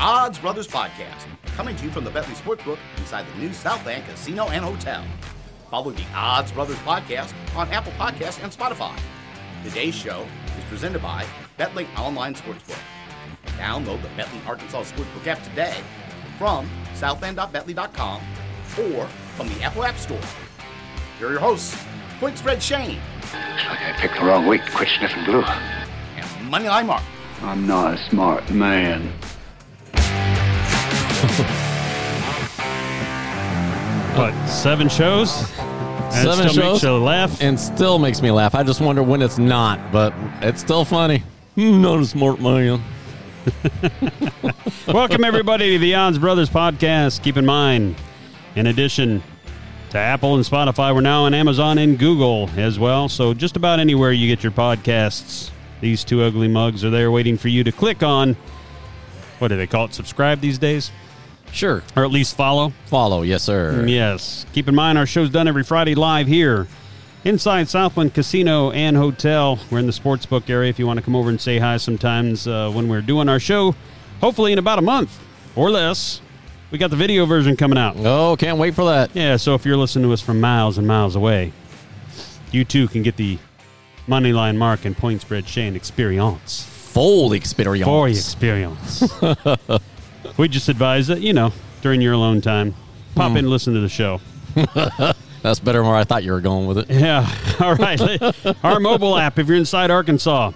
welcome to the Odds Brothers Podcast, coming to you from the Betly Sportsbook inside the new Southland Casino and Hotel. Follow the Odds Brothers Podcast on Apple Podcasts and Spotify. Today's show is presented by Betly Online Sportsbook. Download the Betly Arkansas Sportsbook app today from southland.betly.com or from the Apple App Store. Here are your hosts, Point Spread Shane Like I picked the wrong week to quit sniffing glue. and Moneyline Mark. I'm not a smart man. What, seven shows? And Seven still makes shows? you laugh? and still makes me laugh. I just wonder when it's not, but it's still funny. Hmm, Not a smart man. Welcome, everybody, to the Odds Brothers podcast. Keep in mind, in addition to Apple and Spotify, we're now on Amazon and Google as well. So, just about anywhere you get your podcasts, these two ugly mugs are there waiting for you to click on. What do they call it? Subscribe these days? Sure. Or at least follow? Follow, yes, sir. Yes. Keep in mind, our show's done every Friday live here inside Southland Casino and Hotel. We're in the sportsbook area if you want to come over and say hi sometimes uh, when we're doing our show. Hopefully, in about a month or less. We got the video version coming out. Oh, can't wait for that. Yeah, so if you're listening to us from miles and miles away, you too can get the Moneyline Mark and Point Spread Shane experience. Full experience. Full experience. we just advise that, you know, during your alone time, pop hmm. in and listen to the show. That's better than where I thought you were going with it. Yeah. All right. Our mobile app, if you're inside Arkansas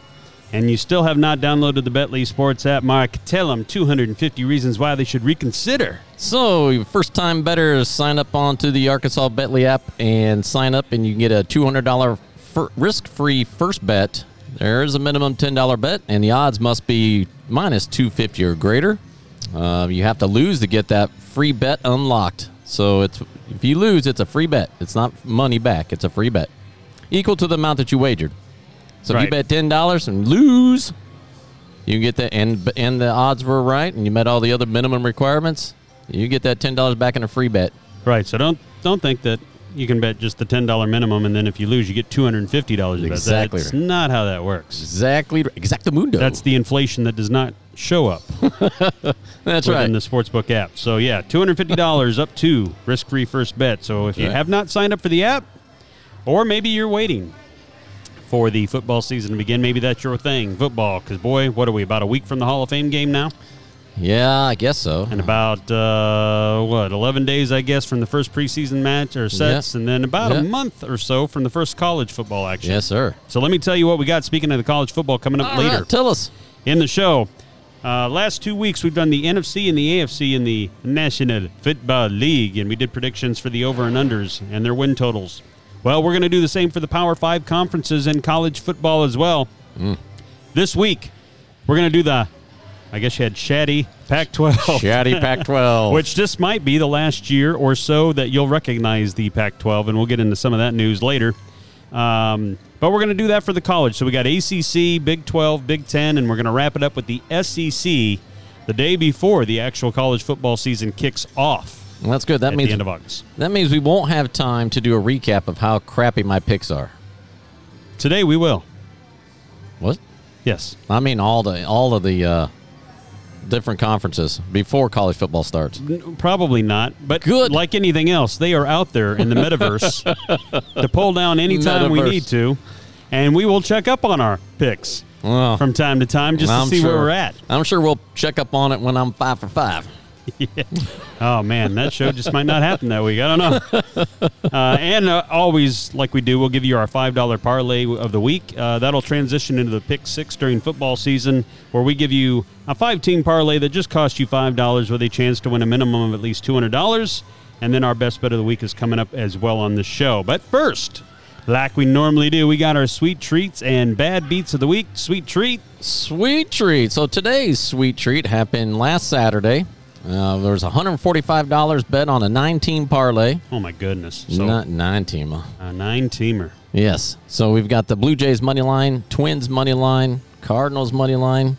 and you still have not downloaded the Betly Sports app, Mark, tell them 250 reasons why they should reconsider. So, first time betters sign up onto the Arkansas Betly app and sign up, and you can get a $200 fir- risk free first bet. There is a minimum $10 bet, and the odds must be minus 250 or greater. Uh, you have to lose to get that free bet unlocked. So, it's if you lose, it's a free bet. It's not money back, it's a free bet equal to the amount that you wagered. So, if you bet $10 and lose, you get that, and and the odds were right, and you met all the other minimum requirements. You get that ten dollars back in a free bet. Right. So don't don't think that you can bet just the $10 minimum and then if you lose, you get $250. Exactly That's not how that works. Exactly, exactamundo. That's the inflation that does not show up that's right. In the sportsbook app. So yeah, two hundred fifty dollars up to risk free first bet. So if you Right. have not signed up for the app, or maybe you're waiting for the football season to begin, maybe that's your thing, football. Because boy, what are we about a week from the Hall of Fame game now, yeah, I guess so. and about uh, what eleven days, I guess, from the first preseason match or sets, Yeah. and then about Yeah. a month or so from the first college football action. Yes, sir. So let me tell you what we got. Speaking of the college football coming up All later right, tell us. in the show. Uh, last two weeks, we've done the NFC and the AFC in the National Football League, and we did predictions for the over and unders and their win totals. Well, we're going to do the same for the Power Five conferences in college football as well. This week, we're going to do the, I guess you had Shaddy Pac 12. Chatty Pac-12. Which this might be the last year or so that you'll recognize the Pac 12, and we'll get into some of that news later. Um, but we're going to do that for the college. So we got ACC, Big 12, Big 10, and we're going to wrap it up with the SEC the day before the actual college football season kicks off Well, that's good. That at means the end of August. that means we won't have time to do a recap of how crappy my picks are. Today we will. What? Yes. I mean all the all of the uh, different conferences before college football starts. Probably not. But Good. like anything else, they are out there in the metaverse to pull down anytime we need to. And we will check up on our picks Well, from time to time just I'm to see sure, where we're at. I'm sure we'll check up on it when I'm five for five. Oh man, that show just might not happen that week. I don't know. Uh, and uh, always, like we do, we'll give you our five dollar parlay of the week. Uh, that'll transition into the pick six during football season, where we give you a five team parlay that just costs you five dollars with a chance to win a minimum of at least two hundred dollars. And then our best bet of the week is coming up as well on the show. But first, like we normally do, we got our sweet treats and bad beats of the week. Sweet treat. Sweet treat. So today's sweet treat happened last Saturday. Uh, there was $145 bet on a nine-team parlay. Oh my goodness! So Not nine-team. a nine teamer. Yes. So we've got the Blue Jays money line, Twins money line, Cardinals money line,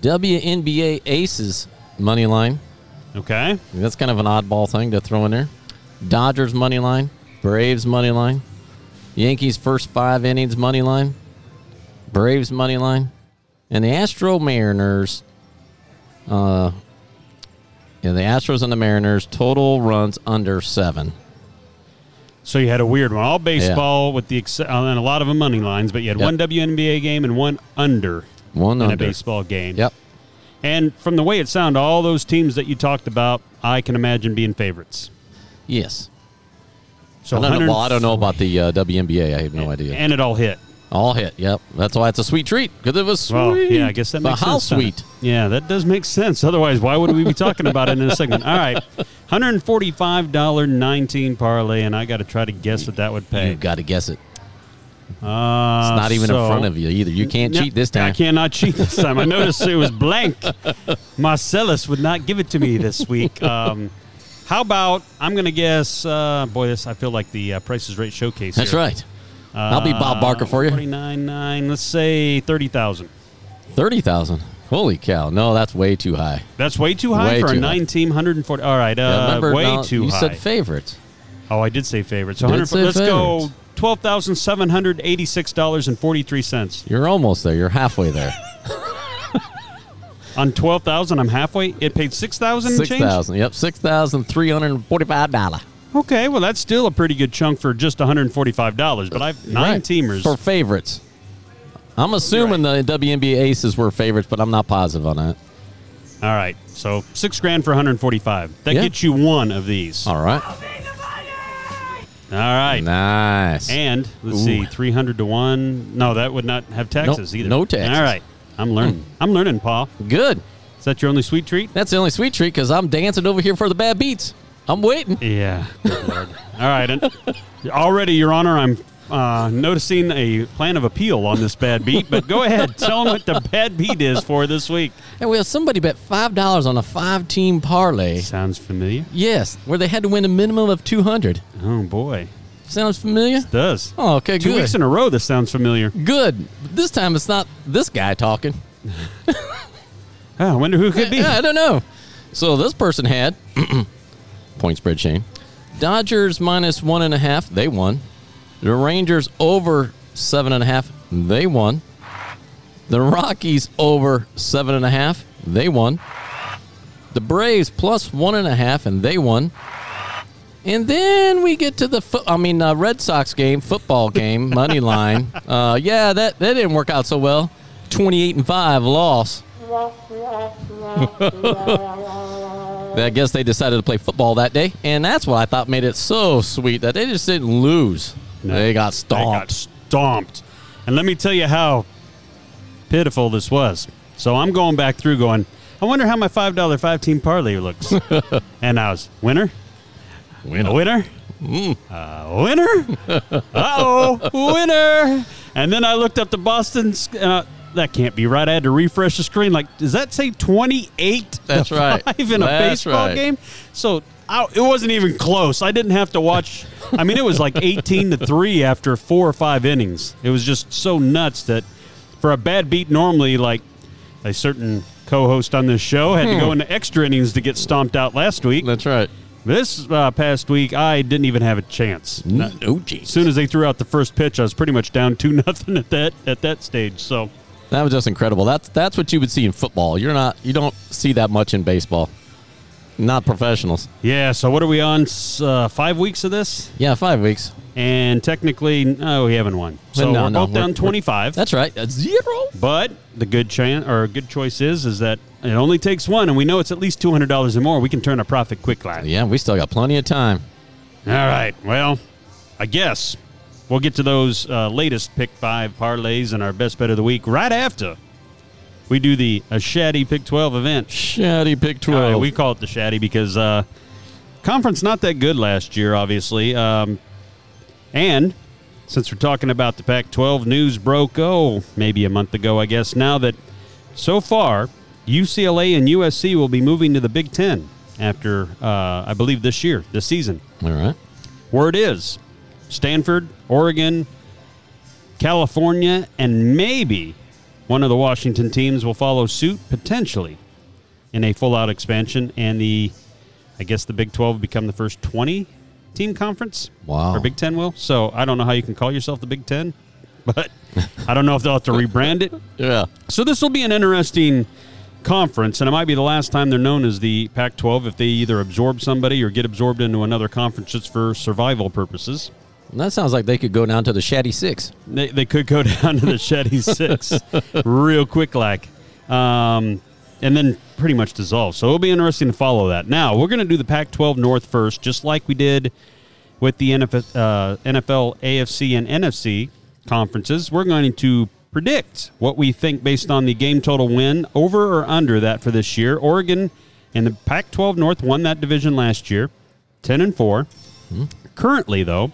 WNBA Aces money line. Okay. That's kind of an oddball thing to throw in there. Dodgers money line, Braves money line, Yankees first five innings money line, Braves money line, and the Astro Mariners Uh, yeah, the Astros and the Mariners total runs under seven. So you had a weird one. All baseball with the ex- uh, and a lot of them money lines, but you had Yep. one WNBA game and one under One in under. a baseball game. Yep. And from the way it sounded, all those teams that you talked about, I can imagine being favorites. Yes. So I don't know, well, I don't know about the uh, WNBA. I have no idea. And it all hit. All hit. Yep. That's why it's a sweet treat because it was sweet. Well, yeah, I guess that but makes how sense. doesn't sweet? Yeah, that does make sense. Otherwise, why would we be talking about it in a segment? All right, hundred forty-five dollar nineteen parlay, and I got to try to guess what that would pay. You got to guess it. Uh, It's not even so- in front of you either. You can't No, cheat this time. I cannot cheat this time. I noticed it was blank. Marcellus would not give it to me this week. Um, how about I'm going to guess? Uh, boy, this I feel like the uh, Price is Right showcase. That's here. right. I'll be Bob Barker for you. Forty-nine nine. Let's say thirty thousand. Thirty thousand. Holy cow! No, that's way too high. That's way too high Way for a too high. nine-team, hundred and forty. All right, uh, Yeah, remember, way no, too you high. said favorites. oh, I did say favorite. So Did 100, say let's go favorites. twelve thousand seven hundred eighty-six dollars and forty-three cents You're almost there. You're halfway there. on twelve thousand. I'm halfway. It paid six thousand. Six thousand. Yep, six thousand three hundred forty-five dollar. Okay, well that's still a pretty good chunk for just one hundred and forty-five dollars. But I've nine teamers. for favorites. I'm assuming the WNBA aces were favorites, but I'm not positive on that. All right, so six grand for one hundred and forty-five. That Yeah. gets you one of these. All right. All right. Nice. And let's Ooh. see, three hundred to one. No, that would not have taxes Nope, either. no taxes. All right, I'm learning. Hmm. I'm learning, Paul. Good. Is that your only sweet treat? That's the only sweet treat because I'm dancing over here for the bad beats. I'm waiting. Yeah. All right. And already, Your Honor, I'm uh, noticing a plan of appeal on this bad beat. But go ahead, tell them what the bad beat is for this week. And we have somebody bet five dollars on a five-team parlay. Sounds familiar. Yes, where they had to win a minimum of two hundred. Oh boy, Sounds familiar? does. Oh, okay, Two good. weeks in a row, this sounds familiar. Good. This time it's not this guy talking. Oh, I wonder who it could be. Yeah, I don't know. So this person had point spread shame. Dodgers minus one and a half, they won. The Rangers over seven and a half, they won. The Rockies over seven and a half, they won. The Braves plus one and a half, and they won. And then we get to the fo- I mean uh, Red Sox game, football game, money line. Uh, yeah, that that didn't work out so well. Twenty eight and five loss. I guess they decided to play football that day, and that's what I thought made it so sweet that they just didn't lose. No, they got stomped. They got stomped. And let me tell you how pitiful this was. So I'm going back through going, I wonder how my $5 five team parlay looks. and I was, winner? Winner. Winner? Mm. Uh, winner? Uh oh, winner! And then I looked up the Boston's. Uh, that can't be right. I had to refresh the screen. Like, does that say 28? That's right. Five in a That's baseball right. game? So I, it wasn't even close. I didn't have to watch. I mean, it was like 18 to 3 after four or five innings. It was just so nuts that for a bad beat, normally, like a certain co host on this show had to Hmm. go into extra innings to get stomped out last week. That's right. This uh, past week, I didn't even have a chance. No, As soon as they threw out the first pitch, I was pretty much down two nothing at that at that stage. So That was just incredible. That's that's what you would see in football. You're not you don't see that much in baseball. Not professionals. yeah. So what are we on? Uh, five weeks of this, Yeah, five weeks. and technically, no, we haven't won. So No, we're no, both we're- down twenty five. That's right. That's zero. But the good chance or good choice is is that it only takes one, and we know it's at least two hundred dollars or more. We can turn a profit quick, quickly. Yeah, we still got plenty of time. All right. Well, I guess we'll get to those uh, latest pick five parlays and our best bet of the week right after we do the a Shaddy Pick 12 event. Shaddy pick Uh, twelve. we call it the Shaddy because uh, conference not that good last year, obviously. Um, and since we're talking about the Pac 12, news broke, oh, maybe a month ago, I guess, now that so far UCLA and USC will be moving to the Big Ten after, uh, I believe, this year, this season. All right. Word is Stanford, Oregon, California, and maybe one of the Washington teams will follow suit potentially in a full out expansion. And the, I guess the Big 12 will become the first 20 team conference. Wow. Or Big 10 will. So I don't know how you can call yourself the Big 10, but I don't know if they'll have to rebrand it. Yeah. So this will be an interesting conference, and it might be the last time they're known as the Pac 12 if they either absorb somebody or get absorbed into another conference just for survival purposes. And that sounds like they could go down to the Shaddy Six. They, they could go down to the Shetty Six real quick, like, um, and then pretty much dissolve. So it'll be interesting to follow that. Now we're going to do the Pac-12 North first, just like we did with the NFL, uh, NFL, AFC, and NFC conferences. We're going to predict what we think based on the game total win over or under that for this year. Oregon and the Pac-12 North won that division last year, ten and 4 Currently, though,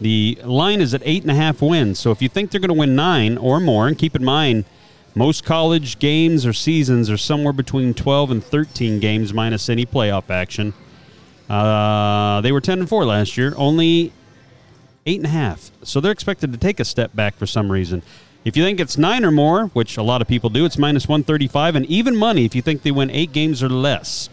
the line is at eight and a half wins. So if you think they're going to win nine or more, and keep in mind, most college games or seasons are somewhere between 12 and 13 games minus any playoff action. Uh, they were 10 and 4 last year, only eight and a half. So they're expected to take a step back for some reason. If you think it's nine or more, which a lot of people do, it's minus 135, and even money if you think they win eight games or less.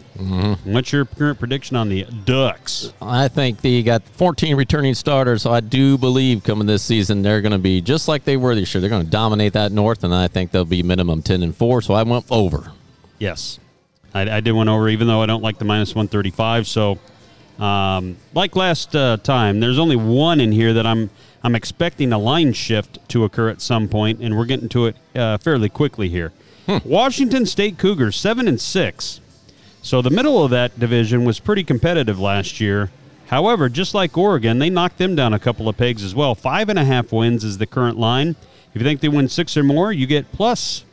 What's your current prediction on the Ducks? I think they got 14 returning starters, so I do believe coming this season they're going to be just like they were this year. They're going to dominate that North, and I think they'll be minimum 10 and 4, so I went over. Yes, I, I did one over, even though I don't like the minus one thirty five. So, um, like last uh, time, there's only one in here that I'm I'm expecting a line shift to occur at some point, and we're getting to it uh, fairly quickly here. Washington State Cougars seven and six. So the middle of that division was pretty competitive last year. However, just like Oregon, they knocked them down a couple of pegs as well. Five and a half wins is the current line. If you think they win six or more, you get plus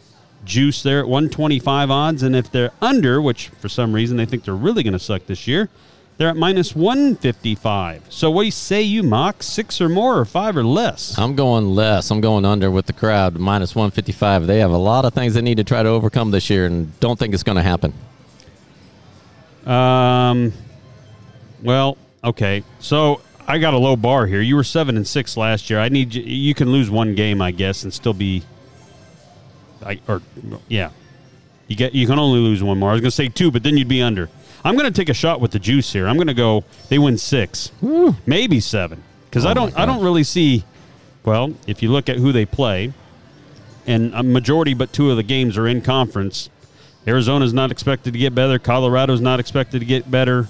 juice there at 125 odds. And if they're under, which for some reason they think they're really going to suck this year, they're at minus 155. So what do you say you mock? Six or more or five or less? I'm going less. I'm going under with the crowd, minus 155. They have a lot of things they need to try to overcome this year, and don't think it's going to happen. Um, well, okay. So I got a low bar here. You were seven and six last year. I need you. You can lose one game, I guess, and still be. I or yeah, you get you can only lose one more. I was going to say two, but then you'd be under. I'm going to take a shot with the juice here. I'm going to go. They win six, maybe seven, because I Oh, don't. I don't really see. Well, if you look at who they play, and a majority but two of the games are in conference. Arizona's not expected to get better. Colorado's not expected to get better.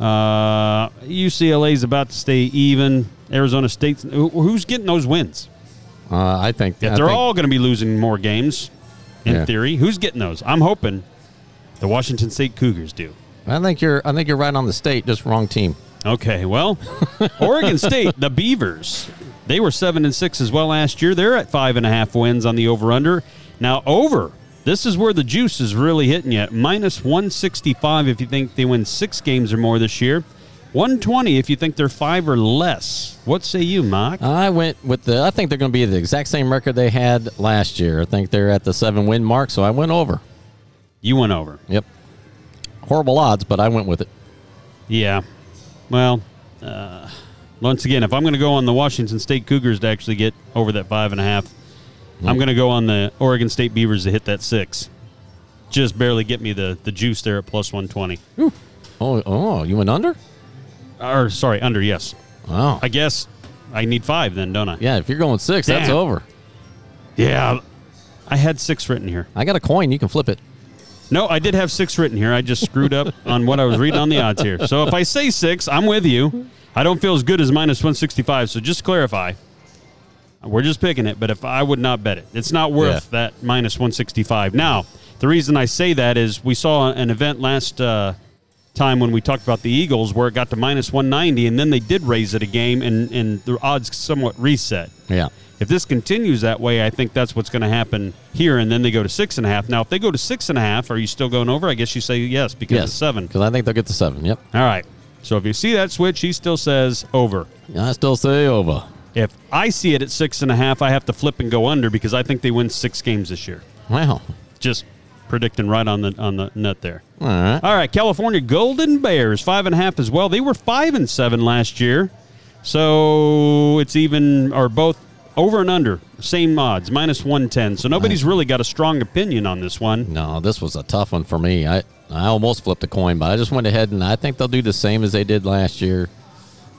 Uh, UCLA's about to stay even. Arizona State's who's getting those wins? Uh, I think that, they're think- all going to be losing more games, in Yeah. theory, who's getting those? I'm hoping the Washington State Cougars do. I think you're. I think you're right on the state, just wrong team. Okay, well, Oregon State, the Beavers, they were seven and six as well last year. They're at five and a half wins on the over under. Now over. This is where the juice is really hitting you. Minus one sixty five if you think they win six games or more this year. One twenty if you think they're five or less. What say you, Mark? I went with the. I think they're going to be the exact same record they had last year. I think they're at the seven win mark, so I went over. you went over. Yep. Horrible odds, but I went with it. Yeah. Well, uh, once again, if I'm going to go on the Washington State Cougars to actually get over that five and a half, I'm going to go on the Oregon State Beavers to hit that six. Just barely get me the, the juice there at plus 120. Oh, oh, you went under? Or, sorry, under, yes. Oh, I guess I need five then, don't I? yeah. If you're going six, that's Damn. over. Yeah. I had six written here. I got a coin. You can flip it. No, I did have six written here. I just screwed up on what I was reading on the odds here. So if I say six, I'm with you. I don't feel as good as minus 165. So just clarify, we're just picking it, but if I would not bet it, it's not worth Yeah. that minus 165. Now, the reason I say that is we saw an event last uh, time when we talked about the Eagles where it got to minus 190, and then they did raise it a game, and, and the odds somewhat reset. Yeah. If this continues that way, I think that's what's going to happen here, and then they go to six and a half. Now, if they go to six and a half, are you still going over? I guess you say yes because Yes. it's seven. Because I think they'll get the seven. Yep. All right. So if you see that switch, he still says over. I still say over. If I see it at six and a half, I have to flip and go under because I think they win six games this year. Wow. Just predicting right on the on the nut there. All right. All right, California Golden Bears five and a half as well. They were five and seven last year, so it's even or both over and under same odds minus one ten. So nobody's really got a strong opinion on this one. No, this was a tough one for me. I, I almost flipped a coin, but I just went ahead and I think they'll do the same as they did last year.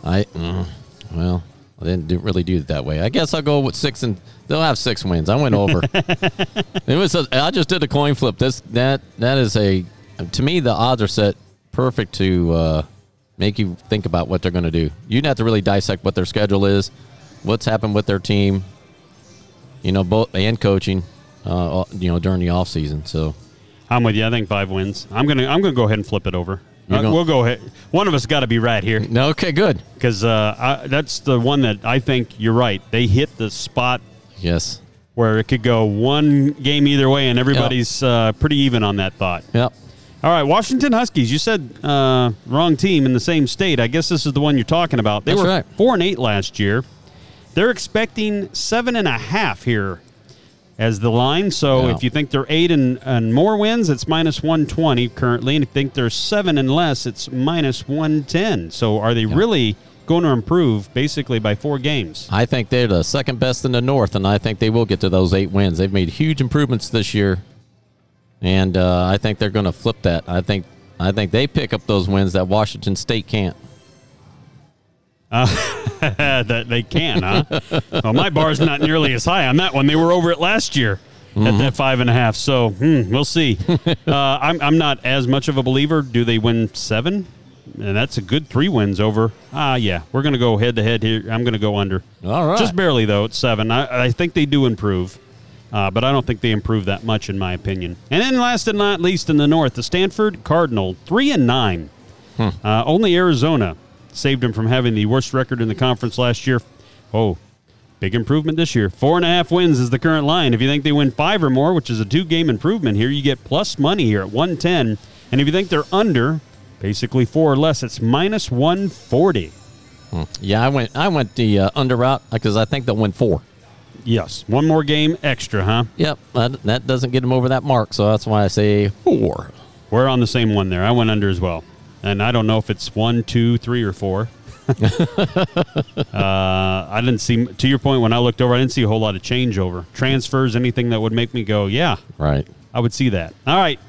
I, mm, well, I didn't do, really do it that way. I guess I'll go with six and they'll have six wins. I went over. it was. A, I just did a coin flip. This that that is a to me the odds are set perfect to uh, make you think about what they're going to do. You'd have to really dissect what their schedule is, what's happened with their team, you know, both and coaching, uh, you know, during the off season. So I'm with you. I think five wins. I'm gonna I'm gonna go ahead and flip it over. Uh, gonna- we'll go ahead. One of us got to be right here no, okay, good. because uh, I- that's the one that I think you're right. They hit the spot Yes. where it could go one game either way, and everybody's uh, pretty even on that thought. Yep. All right, Washington Huskies. You said uh, wrong team in the same state. I guess this is the one you're talking about. They That's were right. four and eight last year. They're expecting seven and a half here as the line. So Yeah. if you think they're eight and, and more wins, it's minus one twenty currently, and if you think they're seven and less, it's minus one ten. So are they really going to improve basically by four games? I think they're the second best in the North, and I think they will get to those eight wins. They've made huge improvements this year, and uh, I think they're going to flip that. I think I think they pick up those wins that Washington State can't. that they can, huh? well, my bar's not nearly as high on that one. They were over it last year at that five and a half. So hmm, we'll see. uh, I'm, I'm not as much of a believer. Do they win seven? And that's a good three wins over. Ah, yeah, we're going to go head to head here. I'm going to go under. All right. Just barely, though, at seven. I, I think they do improve, uh, but I don't think they improve that much, in my opinion. And then last and not least in the North, the Stanford Cardinal, three and nine. Uh, only Arizona saved him from having the worst record in the conference last year. Oh, big improvement this year. Four and a half wins is the current line. If you think they win five or more, which is a two game improvement here, you get plus money here at 110. And if you think they're under, basically four or less, it's minus 140. Yeah, I went I went the uh, under route because I think they'll win four. Yes, one more game extra, huh? Yep, that, that doesn't get them over that mark, so that's why I say four. We're on the same one there. I went under as well. And I don't know if it's one, two, three, or four. uh, I didn't see, to your point, when I looked over, I didn't see a whole lot of changeover. Transfers, anything that would make me go, yeah, Right. I would see that. All right.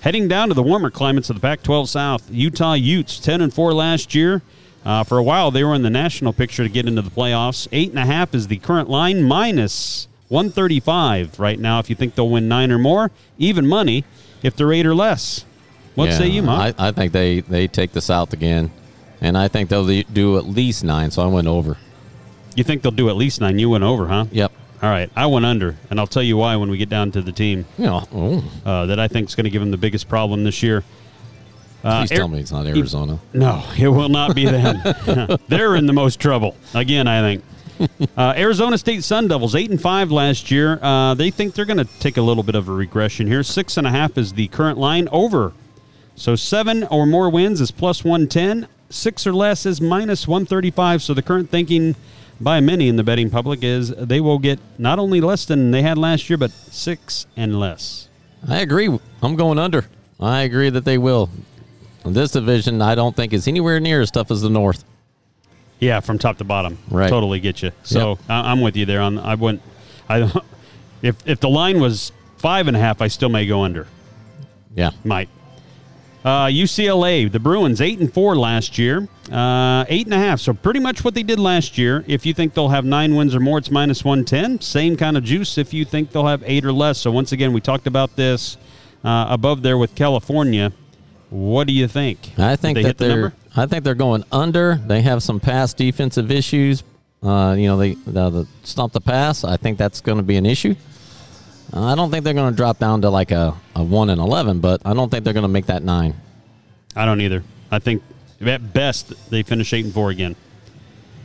Heading down to the warmer climates of the Pac 12 South, Utah Utes, 10 and 4 last year. Uh, for a while, they were in the national picture to get into the playoffs. Eight and a half is the current line, minus 135 right now. If you think they'll win nine or more, even money if they're eight or less. What Yeah, say you, Mom? I, I think they, they take the South again, and I think they'll do at least nine, so I went over. you think they'll do at least nine? You went over, huh? Yep. All right. I went under, and I'll tell you why when we get down to the team know, oh, uh, that I think is going to give them the biggest problem this year. Uh, please tell me it's not Arizona. No, it will not be them. They're in the most trouble again. I think. Uh, Arizona State Sun Devils eight and five last year. Uh, they think they're going to take a little bit of a regression here. Six and a half is the current line over. So seven or more wins is plus one ten. Six or less is minus one thirty five. So the current thinking by many in the betting public is they will get not only less than they had last year, but six and less. I agree. I'm going under. I agree that they will. This division, I don't think is anywhere near as tough as the North. Yeah, from top to bottom. Right. Totally get you. So Yep. I, I'm with you there. On I went. I if if the line was five and a half, I still may go under. Yeah. Might. Uh, UCLA, the Bruins, eight and four last year, uh, eight and a half. So pretty much what they did last year. If you think they'll have nine wins or more, it's minus one ten. Same kind of juice. If you think they'll have eight or less. So once again, we talked about this uh, above there with California. What do you think? I think they that the they're. number? I think they're going under. They have some pass defensive issues. Uh, you know, they the, the stop the pass. I think that's going to be an issue. Uh, I don't think they're going to drop down to like a, a one and eleven, but I don't think they're going to make that nine. I don't either. I think at best they finish eight and four again,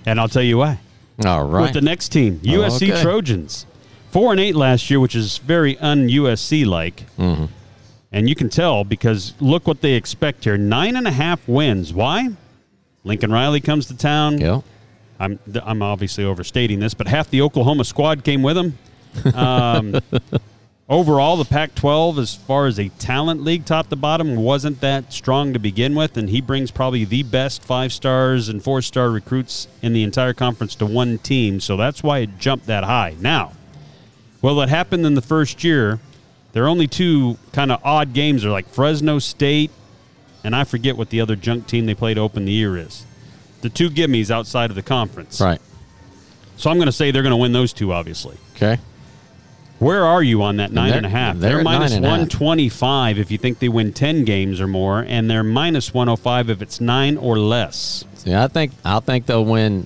and I'll tell you why. All right. With the next team, USC okay. Trojans, four and eight last year, which is very un USC like, Mm-hmm. and you can tell because look what they expect here: nine and a half wins. Why? Lincoln Riley comes to town. yeah. I'm I'm obviously overstating this, but half the Oklahoma squad came with him. Um, overall, the Pac-12, as far as a talent league, top to bottom, wasn't that strong to begin with, and he brings probably the best five stars and four star recruits in the entire conference to one team. So that's why it jumped that high. Now, well, it happened in the first year. There are only two kind of odd games. They're like Fresno State, and I forget what the other junk team they played to open the year is. The two gimmies outside of the conference. Right. So I'm going to say they're going to win those two, obviously. Okay. Where are you on that nine they're- and a half? they're They're, minus a half. 125 if you think they win 10 games or more, and they're minus 105 if it's nine or less. See, I think I think they'll win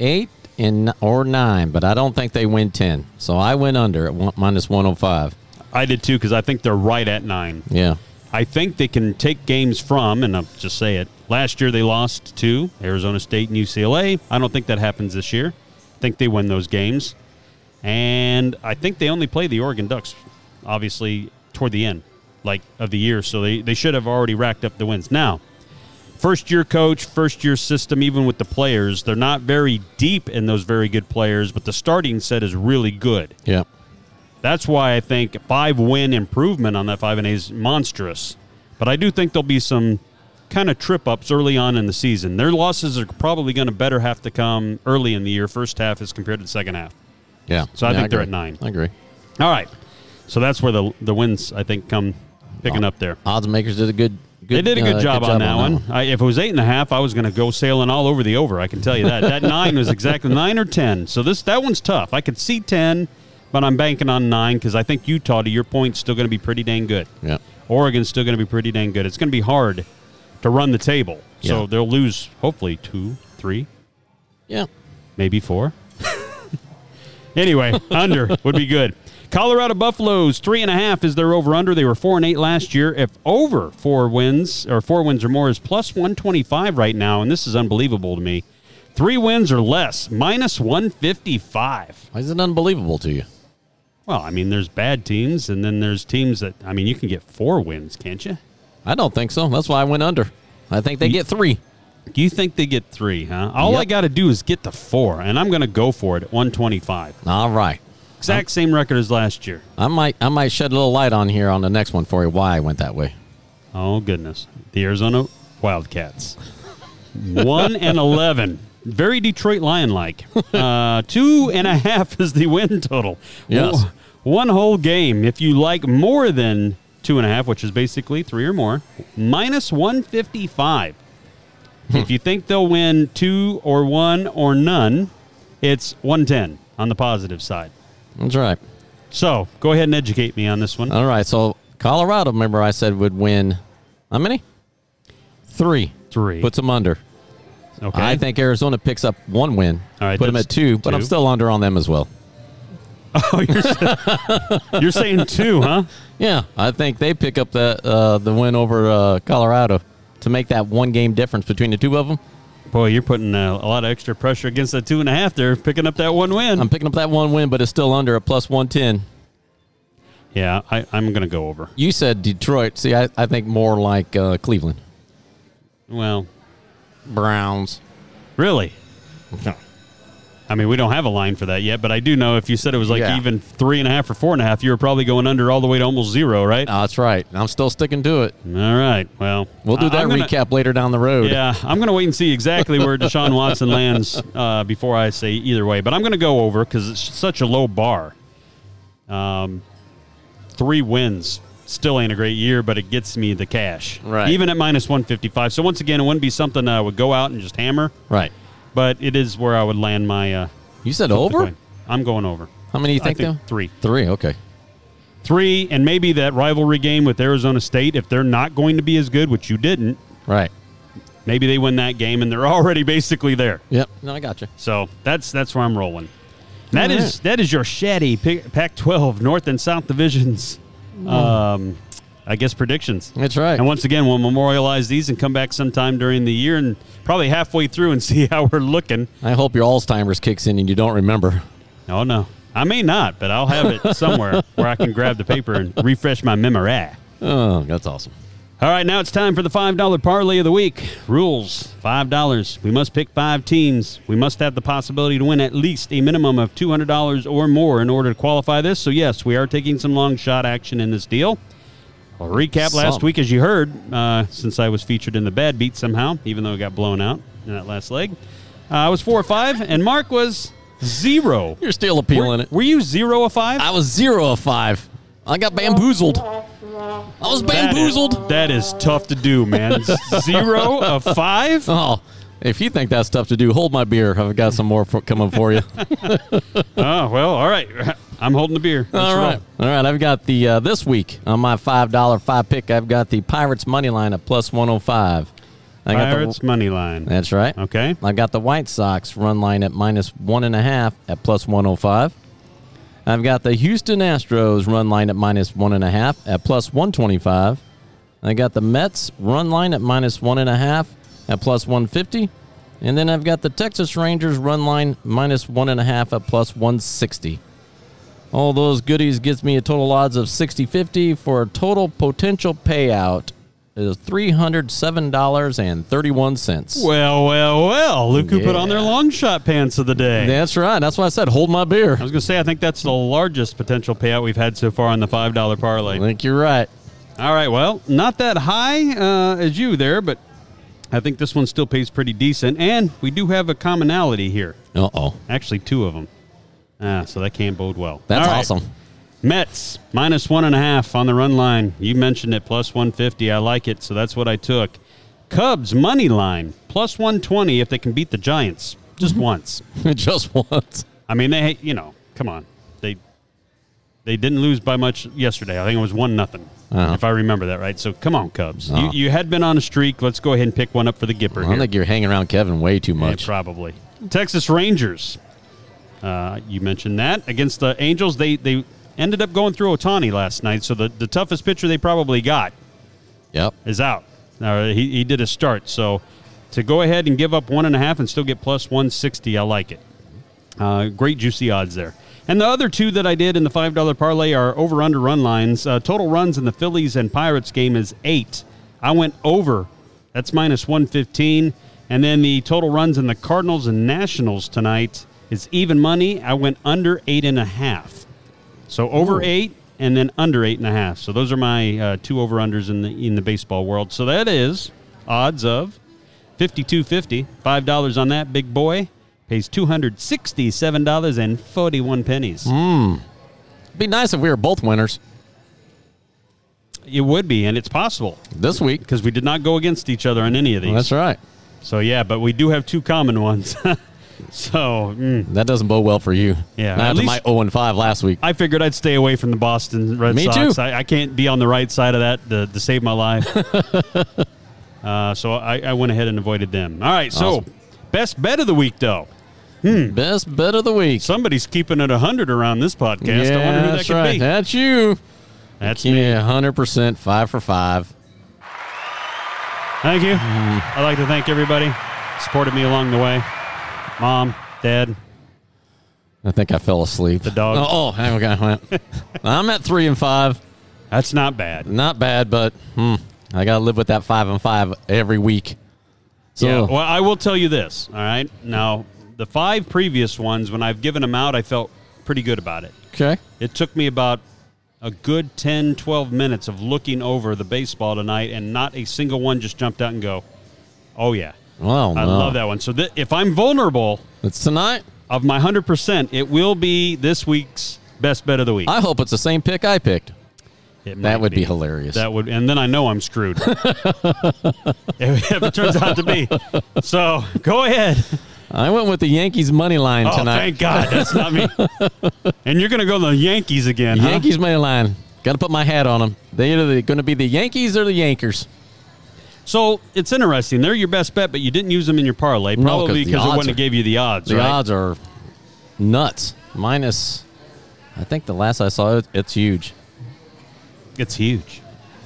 eight and or nine, but I don't think they win ten. So I went under at one, minus one hundred five. I did too because I think they're right at nine. Yeah. I think they can take games from, and I'll just say it. Last year they lost to Arizona State and UCLA. I don't think that happens this year. I think they win those games. And I think they only play the Oregon Ducks, obviously, toward the end, like of the year. So they, they should have already racked up the wins. Now, first year coach, first year system, even with the players, they're not very deep in those very good players, but the starting set is really good. Yeah. That's why I think five win improvement on that five and A is monstrous. But I do think there'll be some kind of trip ups early on in the season. Their losses are probably going to better have to come early in the year, first half as compared to the second half. Yeah. So I Yeah, think they're at nine. I agree. All right. So that's where the the wins I think come picking up there. Odds makers did a good. good They did a good uh, job, on that one. I, if it was eight and a half, I was going to go sailing all over the over. I can tell you that. that nine was exactly nine or ten. So this that one's tough. I could see ten, but I'm banking on nine because I think Utah, to your point, still going to be pretty dang good. Yeah. Oregon's still going to be pretty dang good. It's going to be hard to run the table. So Yeah. they'll lose hopefully two, three, Yeah. maybe four. Anyway, under would be good. Colorado Buffaloes three and a half is their over under. They were four and eight last year. If over four wins or four wins or more is plus one twenty five right now, and this is unbelievable to me. Three wins or less minus one fifty five. Why is it unbelievable to you? Well, I mean, there's bad teams, and then there's teams that I mean, you can get four wins, can't you? I don't think so. That's why I went under. I think they get three. You think they get three, huh? All yep. I got to do is get to four, and I'm going to go for it at 125. All right. Exact I'm, same record as last year. I might I might shed a little light on here on the next one for you why I went that way. Oh goodness. The Arizona Wildcats. 1 and 11 very Detroit Lion like. Uh, two and a half is the win total. Yes. One, one whole game. If you like more than two and a half, which is basically three or more, minus 155. If you think they'll win two or one or none, it's 110 on the positive side. That's right. So go ahead and educate me on this one. All right. So Colorado, remember I said would win how many? Three. Three. Puts them under. Okay. I think Arizona picks up one win. All right. Put them at two, two, but I'm still under on them as well. Oh, you're, you're saying two, huh? Yeah. I think they pick up that uh, the win over uh, Colorado to make that one game difference between the two of them. Boy, you're putting uh, a lot of extra pressure against that two and a half there, picking up that one win. I'm picking up that one win, but it's still under a plus one ten. yeah, I, I'm going to go over. You said Detroit. See, I, I think more like uh, Cleveland Well, Browns. really? I mean, we don't have a line for that yet, but I do know if you said it was like Yeah. even three and a half or four and a half, you were probably going under all the way to almost zero, right? Oh, that's right. I'm still sticking to it. all right. Well, We'll do that gonna- recap later down the road. Yeah, I'm going to wait and see exactly where Deshaun Watson lands uh, before I say either way. But I'm going to go over because it's such a low bar. Um, three wins still ain't a great year, but it gets me the cash. Right. Even at minus 155. So once again, it wouldn't be something I would go out and just hammer, Right. But it is where I would land my. Uh, You said over? I'm going over. How many do you I think, though? three. Three. Okay. Three, and maybe that rivalry game with Arizona State, if they're not going to be as good, which you didn't, Right. maybe they win that game and they're already basically there. Yep. No, I got you. So that's that's where I'm rolling. That All is right. that is your shatty Pac- Pac-12 North and South divisions. Um, I guess predictions. That's right. And once again, we'll memorialize these and come back sometime during the year and probably halfway through and see how we're looking. I hope your Alzheimer's kicks in and you don't remember. Oh no, I may not, but I'll have it somewhere where I can grab the paper and refresh my memory. Oh, that's awesome. All right, now it's time for the $5 parlay of the week. Rules $5. We must pick five teams. We must have the possibility to win at least a minimum of $200 or more in order to qualify this. So, yes, we are taking some long shot action in this deal. I'll recap last week, as you heard, uh, since I was featured in the bad beat somehow, even though it got blown out in that last leg. Uh, I was four or five, and Mark was zero. You're still appealing Were, it. were you zero of five? I was zero of five. I got bamboozled. I was That is- bamboozled. that is tough to do, man. Zero of five? Oh, If you think that's tough to do, hold my beer. I've got some more for, coming for you. Oh well, all right. I'm holding the beer. Let's All right, roll. all right. I've got the uh, this week on my five dollar five pick. I've got the Pirates money line at plus one hundred five. I got Pirates the, money line. That's right. Okay. I got the White Sox run line at minus one and a half at plus one hundred five. I've got the Houston Astros run line at minus one and a half at plus one twenty five. I got the Mets run line at minus one and a half at plus one fifty. And then I've got the Texas Rangers run line minus one and a half at plus 160. All those goodies gets me a total odds of 60 50 for a total potential payout is $307.31. Well, well, well. Look who put on their long shot pants of the day. That's right. That's why I said hold my beer. I was going to say, I think that's the largest potential payout we've had so far on the $5 parlay. I think you're right. All right, well, not that high uh, as you there, but I think this one still pays pretty decent. And we do have a commonality here. Uh oh. Actually, two of them. Ah, so that can't bode well. That's right. awesome. Mets minus one and a half on the run line. You mentioned it plus 150. I like it, so that's what I took. Cubs money line plus 120 if they can beat the Giants just once. Just once. I mean, they you know, come on, they they didn't lose by much yesterday. I think it was one nothing, Uh-huh. if I remember that right. So come on, Cubs. Uh-huh. You, you had been on a streak. Let's go ahead and pick one up for the Gipper I here. think you're hanging around Kevin way too Yeah, much. probably. Texas Rangers. Uh, you mentioned that against the Angels. They they ended up going through Ohtani last night. So the, the toughest pitcher they probably got Yep. is out. Now he, he did a start. So to go ahead and give up one and a half and still get plus 160, I like it. Uh, great juicy odds there. And the other two that I did in the $5 parlay are over under run lines. Uh, total runs in the Phillies and Pirates game is eight. I went over. That's minus 115. And then the total runs in the Cardinals and Nationals tonight is even money. I went under eight and a half. So over Ooh. eight and then under eight and a half. So those are my uh, two over unders in the in the baseball world. So that is odds of fifty two fifty. Five dollars on that big boy pays two hundred sixty seven dollars and forty one pennies. Be nice if we were both winners It would be, and it's possible this week. because we did not go against each other on any of these. That's right. So yeah, but we do have two common ones. so mm, That doesn't bode well for you. Yeah, Not after my 0 and 5 last week. I figured I'd stay away from the Boston Red Me Sox. too. I, I can't be on the right side of that to, to save my life. uh, so I, I went ahead and avoided them. All right, so Awesome. best bet of the week, though. Best bet of the week. Somebody's keeping it 100 around this podcast. I wonder who that that's could right. be. That's you. That's me. Yeah, 100% 5 for 5. Thank you. Mm-hmm. I'd like to thank everybody supported me along the way. Mom, Dad, I think I fell asleep. The dog. Oh, oh hang on. I'm at 3 and 5. that's not bad. Not bad, but hmm, I got to live with that 5 and 5 every week. So, yeah, well, I will tell you this. All right, now the five previous ones, when I've given them out, I felt pretty good about it. okay. It took me about a good 10, 12 minutes of looking over the baseball tonight, and not a single one just jumped out and go, "Oh yeah, Well, I no. love that one." So th- if I'm vulnerable It's tonight. of my hundred percent, it will be this week's best bet of the week. I hope it's the same pick I picked. It That would be hilarious. That would, and then I know I'm screwed if it turns out to be. So go ahead. I went with the Yankees money line Oh, tonight. thank God, that's not me. and you're going to go to the Yankees again, huh? Yankees money line. Got to put my hat on them. They either going to be the Yankees or the Yankers. So it's interesting. They're your best bet, but you didn't use them in your parlay, probably because it wouldn't have gave you the odds. The right? odds are nuts. Minus, I think the last I saw it, it's huge. It's huge.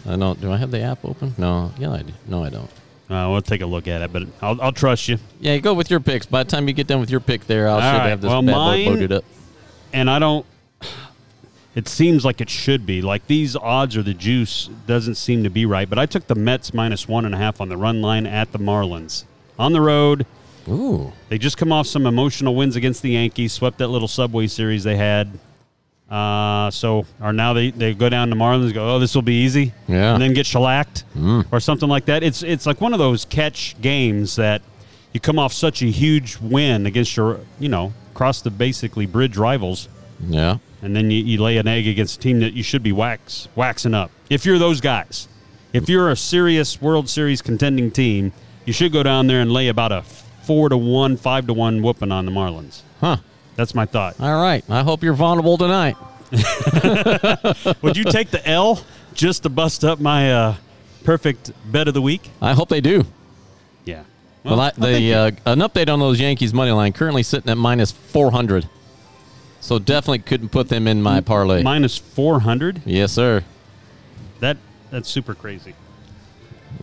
I don't. Do I have the app open? No. Yeah, I do. No, I don't. Uh, we'll take a look at it, but I'll, I'll trust you. Yeah, go with your picks. By the time you get done with your pick, there, I'll All should right. have this Well, bad mine- boy loaded up. And I don't. It seems like it should be. Like these odds or the juice doesn't seem to be right. But I took the Mets minus one and a half on the run line at the Marlins on the road. Ooh. They just come off some emotional wins against the Yankees, swept that little Subway series they had. Uh, so, or now they, they go down to Marlins, go, oh, this will be easy, Yeah. and then get shellacked or something like that. It's it's like one of those catch games that you come off such a huge win against your, you know, across the basically bridge rivals, Yeah. and then you, you lay an egg against a team that you should be wax waxing up. If you're those guys, if you're a serious World Series contending team, you should go down there and lay about a four to one, five to one whooping on the Marlins. Huh. That's my thought. All right. I hope you're vulnerable tonight. Would you take the L just to bust up my uh, perfect bet of the week? I hope they do. Yeah. Well, I, I the uh, an update on those Yankees money line currently sitting at minus 400. So definitely couldn't put them in my parlay. minus four hundred. yes, sir. That that's super crazy.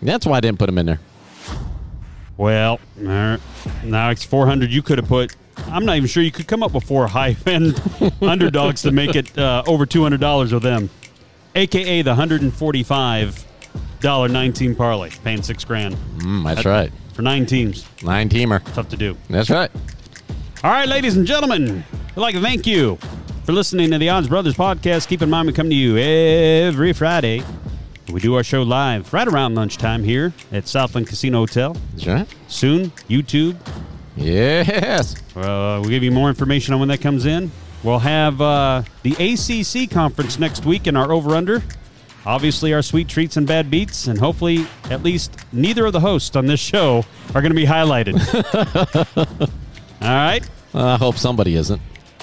That's why I didn't put them in there. Well, uh, now it's 400. You could have put. I'm not even sure you could come up with four high end underdogs to make it uh, over $200 with them, aka the 145 dollar 19 parlay, paying six grand Mm, that's right. for nine teams. Nine teamer. Tough to do. That's right. All right, ladies and gentlemen, we'd like to thank you for listening to the Odds Brothers podcast. Keep in mind, we come to you every Friday. We do our show live right around lunchtime here at Southland Casino Hotel. That's right. Soon, YouTube. Yes. Uh, we'll give you more information on when that comes in. We'll have uh, the ACC conference next week in our over under. Obviously, our sweet treats and bad beats, and hopefully, at least neither of the hosts on this show are going to be highlighted. All right. I hope somebody isn't.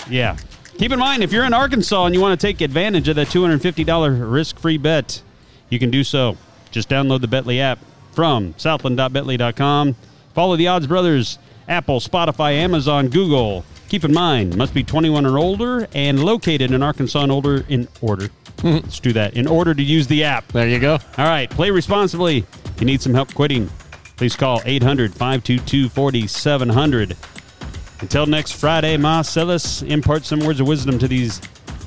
Yeah. Keep in mind, if you're in Arkansas and you want to take advantage of that $250 risk free bet, you can do so. Just download the Betly app from southland.betly.com. Follow the Odds Brothers, Apple, Spotify, Amazon, Google. Keep in mind, must be 21 or older and located in Arkansas and older in order. Hmm. Let's do that. In order to use the app. There you go. All right, play responsibly. If you need some help quitting, please call 800 522 4700. Until next Friday, Marcellus, impart some words of wisdom to these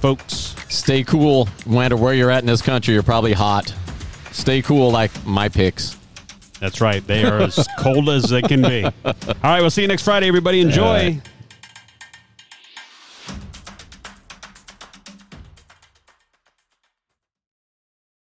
folks. Stay cool. No matter where you're at in this country, you're probably hot. Stay cool like my picks. That's right. They are as cold as they can be. All right, we'll see you next Friday, everybody. Enjoy.